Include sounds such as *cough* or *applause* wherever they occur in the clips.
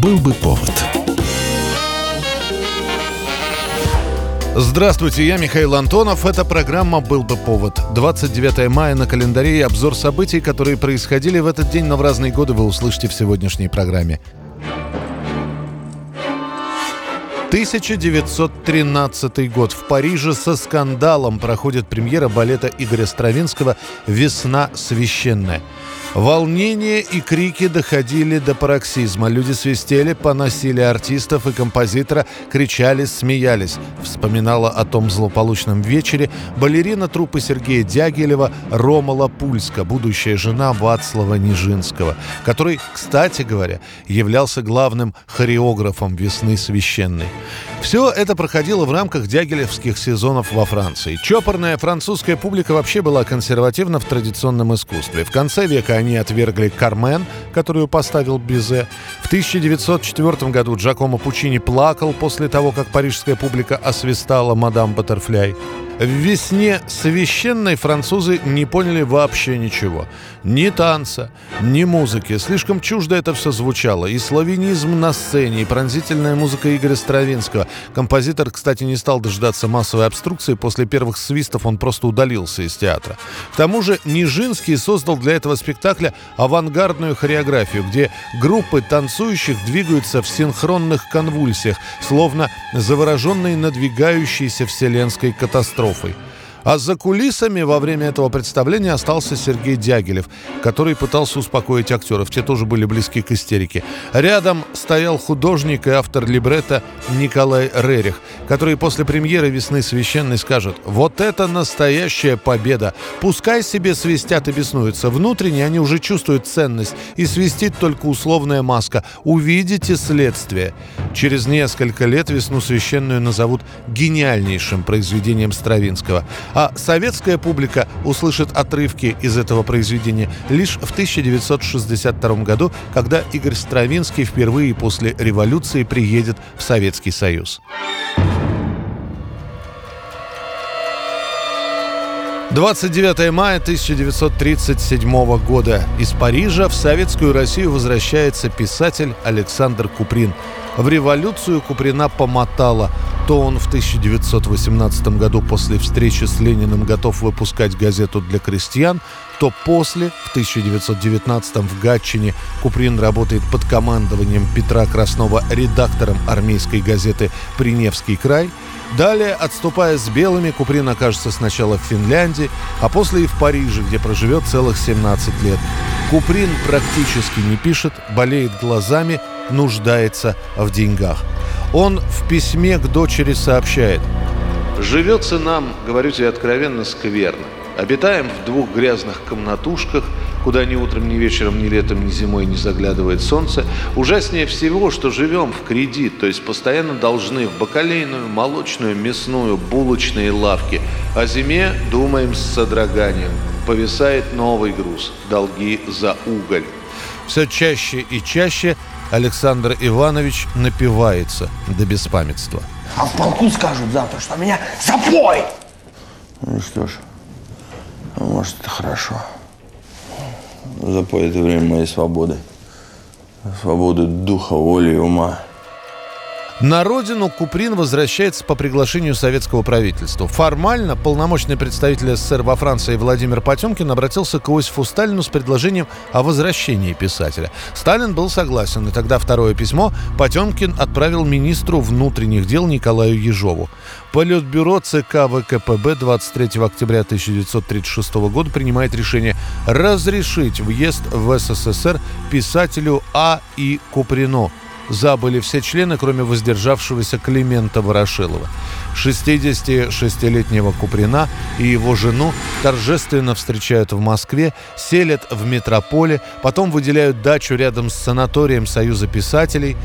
Был бы повод. Здравствуйте, я Михаил Антонов. Эта программа «Был бы повод». 29 мая на календаре и обзор событий, которые происходили в этот день, но в разные годы вы услышите в сегодняшней программе. 1913 год. В Париже со скандалом проходит премьера балета Игоря Стравинского «Весна священная». Волнение и крики доходили до пароксизма. Люди свистели, поносили артистов и композитора, кричали, смеялись. Вспоминала о том злополучном вечере балерина труппы Сергея Дягилева Ромала Пульска, будущая жена Вацлава Нижинского, который, кстати говоря, являлся главным хореографом «Весны священной». Все это проходило в рамках дягилевских сезонов во Франции. Чопорная французская публика вообще была консервативна в традиционном искусстве. В конце века они отвергли «Кармен», которую поставил Бизе. В 1904 году Джакомо Пучини плакал после того, как парижская публика освистала «Мадам Баттерфляй». В весне священной французы не поняли вообще ничего. Ни танца, ни музыки. Слишком чуждо это все звучало. И славянизм на сцене, и пронзительная музыка Игоря Стравинского. Композитор, кстати, не стал дожидаться массовой обструкции. После первых свистов он просто удалился из театра. К тому же Нижинский создал для этого спектакля авангардную хореографию, где группы танцующих двигаются в синхронных конвульсиях, словно завороженные надвигающейся вселенской катастрофой катастрофой. А за кулисами во время этого представления остался Сергей Дягилев, который пытался успокоить актеров. Те тоже были близки к истерике. Рядом стоял художник и автор либретто Николай Рерих, который после премьеры «Весны священной» скажет «Вот это настоящая победа! Пускай себе свистят и беснуются. Внутренне они уже чувствуют ценность, и свистит только условная маска. Увидите следствие». Через несколько лет «Весну священную» назовут гениальнейшим произведением Стравинского – а советская публика услышит отрывки из этого произведения лишь в 1962 году, когда Игорь Стравинский впервые после революции приедет в Советский Союз. 29 мая 1937 года. Из Парижа в Советскую Россию возвращается писатель Александр Куприн. В революцию Куприна помотала. То он в 1918 году после встречи с Лениным готов выпускать газету для крестьян, то после, в 1919 в Гатчине, Куприн работает под командованием Петра Краснова редактором армейской газеты «Приневский край», Далее, отступая с белыми, Куприн окажется сначала в Финляндии, а после и в Париже, где проживет целых 17 лет. Куприн практически не пишет, болеет глазами, нуждается в деньгах. Он в письме к дочери сообщает. «Живется нам, говорю тебе откровенно, скверно. Обитаем в двух грязных комнатушках, куда ни утром, ни вечером, ни летом, ни зимой не заглядывает солнце. Ужаснее всего, что живем в кредит, то есть постоянно должны в бакалейную, молочную, мясную, булочные лавки. О зиме думаем с содроганием. Повисает новый груз – долги за уголь. Все чаще и чаще Александр Иванович напивается до беспамятства. А в полку скажут завтра, что меня запой! Ну что ж, может, это хорошо. Запой это время моей свободы. Свободы духа, воли и ума. На родину Куприн возвращается по приглашению советского правительства. Формально полномочный представитель СССР во Франции Владимир Потемкин обратился к Иосифу Сталину с предложением о возвращении писателя. Сталин был согласен, и тогда второе письмо Потемкин отправил министру внутренних дел Николаю Ежову. Политбюро ЦК ВКПБ 23 октября 1936 года принимает решение разрешить въезд в СССР писателю А. И. Куприну – забыли все члены, кроме воздержавшегося Климента Ворошилова. 66-летнего Куприна и его жену торжественно встречают в Москве, селят в метрополе, потом выделяют дачу рядом с санаторием Союза писателей.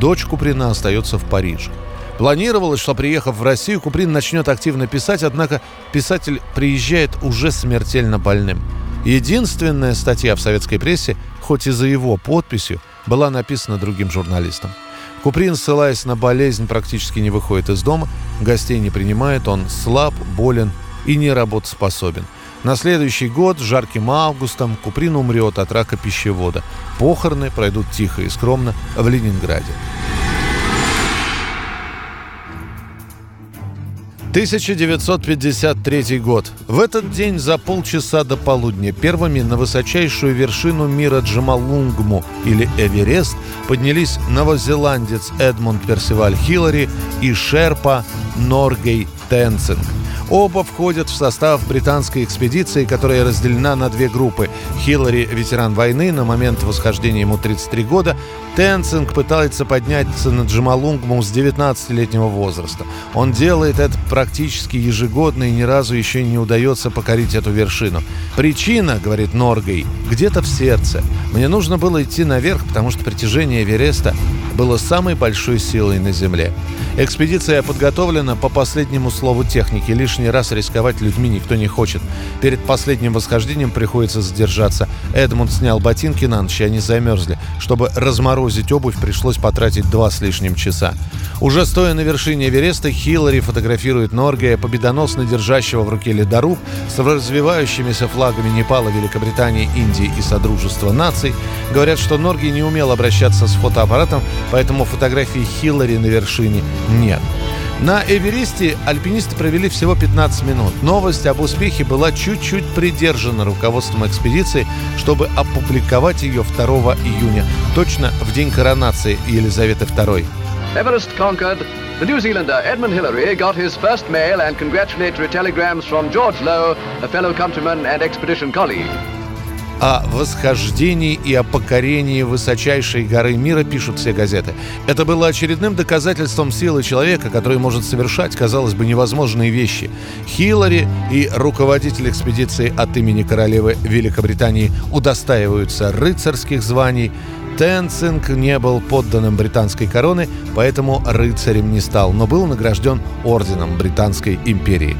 Дочь Куприна остается в Париже. Планировалось, что приехав в Россию, Куприн начнет активно писать, однако писатель приезжает уже смертельно больным. Единственная статья в советской прессе, хоть и за его подписью, была написана другим журналистом. Куприн, ссылаясь на болезнь, практически не выходит из дома, гостей не принимает, он слаб, болен и не работоспособен. На следующий год, жарким августом, Куприн умрет от рака пищевода. Похороны пройдут тихо и скромно в Ленинграде. 1953 год. В этот день за полчаса до полудня первыми на высочайшую вершину мира Джамалунгму или Эверест поднялись новозеландец Эдмунд Персиваль Хиллари и шерпа Норгей Тенцинг. Оба входят в состав британской экспедиции, которая разделена на две группы. Хиллари – ветеран войны, на момент восхождения ему 33 года. Тенцинг пытается подняться на Джамалунгму с 19-летнего возраста. Он делает это практически ежегодно и ни разу еще не удается покорить эту вершину. Причина, говорит Норгей, где-то в сердце. Мне нужно было идти наверх, потому что притяжение Эвереста было самой большой силой на Земле. Экспедиция подготовлена по последнему слову техники. Лишний раз рисковать людьми никто не хочет. Перед последним восхождением приходится задержаться. Эдмунд снял ботинки на ночь, и они замерзли. Чтобы разморозить обувь, пришлось потратить два с лишним часа. Уже стоя на вершине Эвереста, Хиллари фотографирует Норгея, победоносно держащего в руке ледоруб, с развивающимися флагами Непала, Великобритании, Индии и Содружества наций. Говорят, что Норгей не умел обращаться с фотоаппаратом, поэтому фотографии Хиллари на вершине нет. На Эвересте альпинисты провели всего 15 минут. Новость об успехе была чуть-чуть придержана руководством экспедиции, чтобы опубликовать ее 2 июня, точно в день коронации Елизаветы II. Everest conquered, the New Zealander Edmund Hillary got his first mail and congratulatory telegrams from George Lowe, a fellow countryman and expedition colleague. О восхождении и о покорении высочайшей горы мира пишут все газеты. Это было очередным доказательством силы человека, который может совершать, казалось бы, невозможные вещи. Хиллари и руководитель экспедиции от имени королевы Великобритании удостаиваются рыцарских званий. Тенцинг не был подданным британской короны, поэтому рыцарем не стал, но был награжден орденом Британской империи.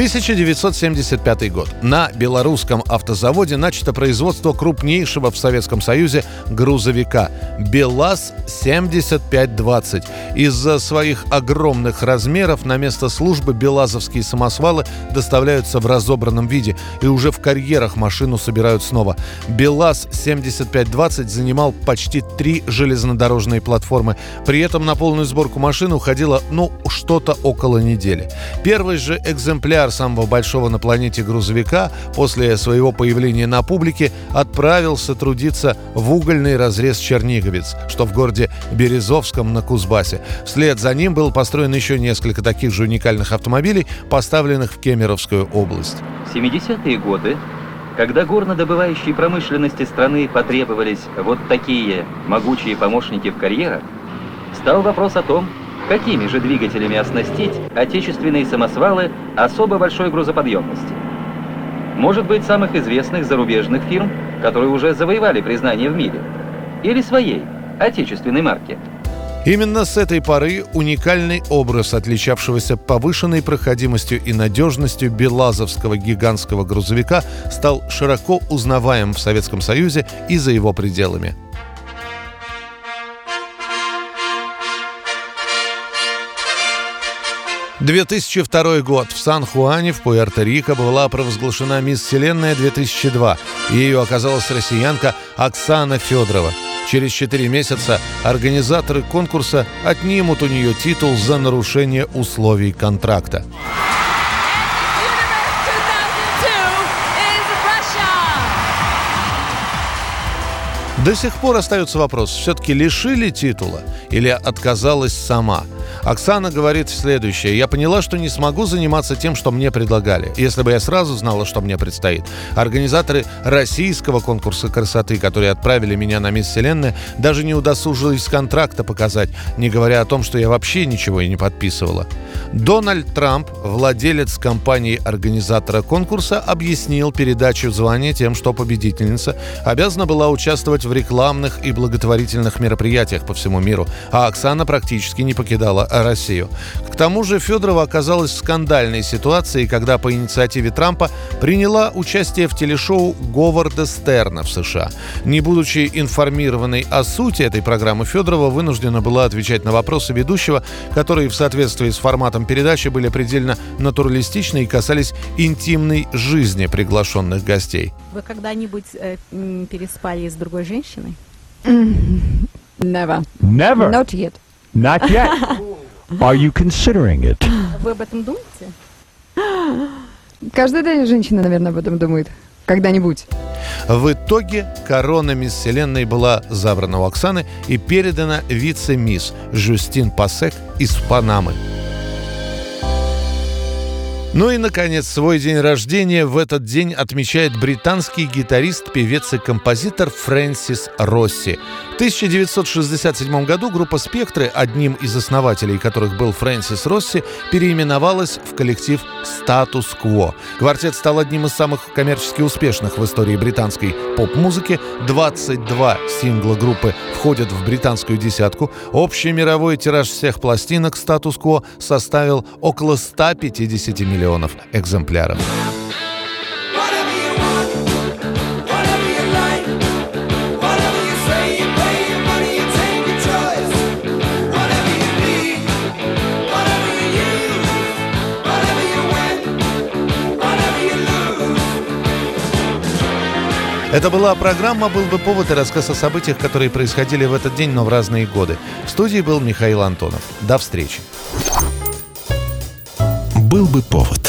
1975 год. На белорусском автозаводе начато производство крупнейшего в Советском Союзе грузовика БелАЗ-7520. Из-за своих огромных размеров на место службы белазовские самосвалы доставляются в разобранном виде и уже в карьерах машину собирают снова. БелАЗ-7520 занимал почти три железнодорожные платформы. При этом на полную сборку машины уходило, ну, что-то около недели. Первый же экземпляр самого большого на планете грузовика после своего появления на публике отправился трудиться в угольный разрез Черниговец, что в городе Березовском на Кузбассе. Вслед за ним был построен еще несколько таких же уникальных автомобилей, поставленных в Кемеровскую область. В 70-е годы когда горнодобывающей промышленности страны потребовались вот такие могучие помощники в карьерах, стал вопрос о том, Какими же двигателями оснастить отечественные самосвалы особо большой грузоподъемности? Может быть, самых известных зарубежных фирм, которые уже завоевали признание в мире? Или своей, отечественной марки? Именно с этой поры уникальный образ, отличавшегося повышенной проходимостью и надежностью белазовского гигантского грузовика, стал широко узнаваем в Советском Союзе и за его пределами. 2002 год. В Сан-Хуане в Пуэрто-Рико была провозглашена «Мисс Вселенная 2002». Ею оказалась россиянка Оксана Федорова. Через четыре месяца организаторы конкурса отнимут у нее титул за нарушение условий контракта. До сих пор остается вопрос, все-таки лишили титула или отказалась сама – Оксана говорит следующее. «Я поняла, что не смогу заниматься тем, что мне предлагали, если бы я сразу знала, что мне предстоит. Организаторы российского конкурса красоты, которые отправили меня на Мисс Вселенная, даже не удосужились контракта показать, не говоря о том, что я вообще ничего и не подписывала. Дональд Трамп, владелец компании-организатора конкурса, объяснил передачу звания тем, что победительница обязана была участвовать в рекламных и благотворительных мероприятиях по всему миру, а Оксана практически не покидала Россию. К тому же Федорова оказалась в скандальной ситуации, когда по инициативе Трампа приняла участие в телешоу Говарда Стерна в США. Не будучи информированной о сути этой программы, Федорова вынуждена была отвечать на вопросы ведущего, которые в соответствии с форматом передачи были предельно натуралистичны и касались интимной жизни приглашенных гостей. Вы когда-нибудь э, переспали с другой женщиной? Never. Never. Not yet. Not yet. *laughs* Are you considering it? *gasps* Вы об этом думаете? *gasps* Каждый день женщина, наверное, об этом думает. Когда-нибудь. В итоге корона мисс Вселенной была забрана у Оксаны и передана вице-мисс Жюстин Пасек из Панамы. Ну и, наконец, свой день рождения в этот день отмечает британский гитарист, певец и композитор Фрэнсис Росси. В 1967 году группа «Спектры», одним из основателей которых был Фрэнсис Росси, переименовалась в коллектив «Статус Кво». Квартет стал одним из самых коммерчески успешных в истории британской поп-музыки. 22 сингла группы входят в британскую десятку. Общий мировой тираж всех пластинок «Статус Кво» составил около 150 миллионов миллионов экземпляров. Это была программа «Был бы повод» и рассказ о событиях, которые происходили в этот день, но в разные годы. В студии был Михаил Антонов. До встречи. «Был бы повод»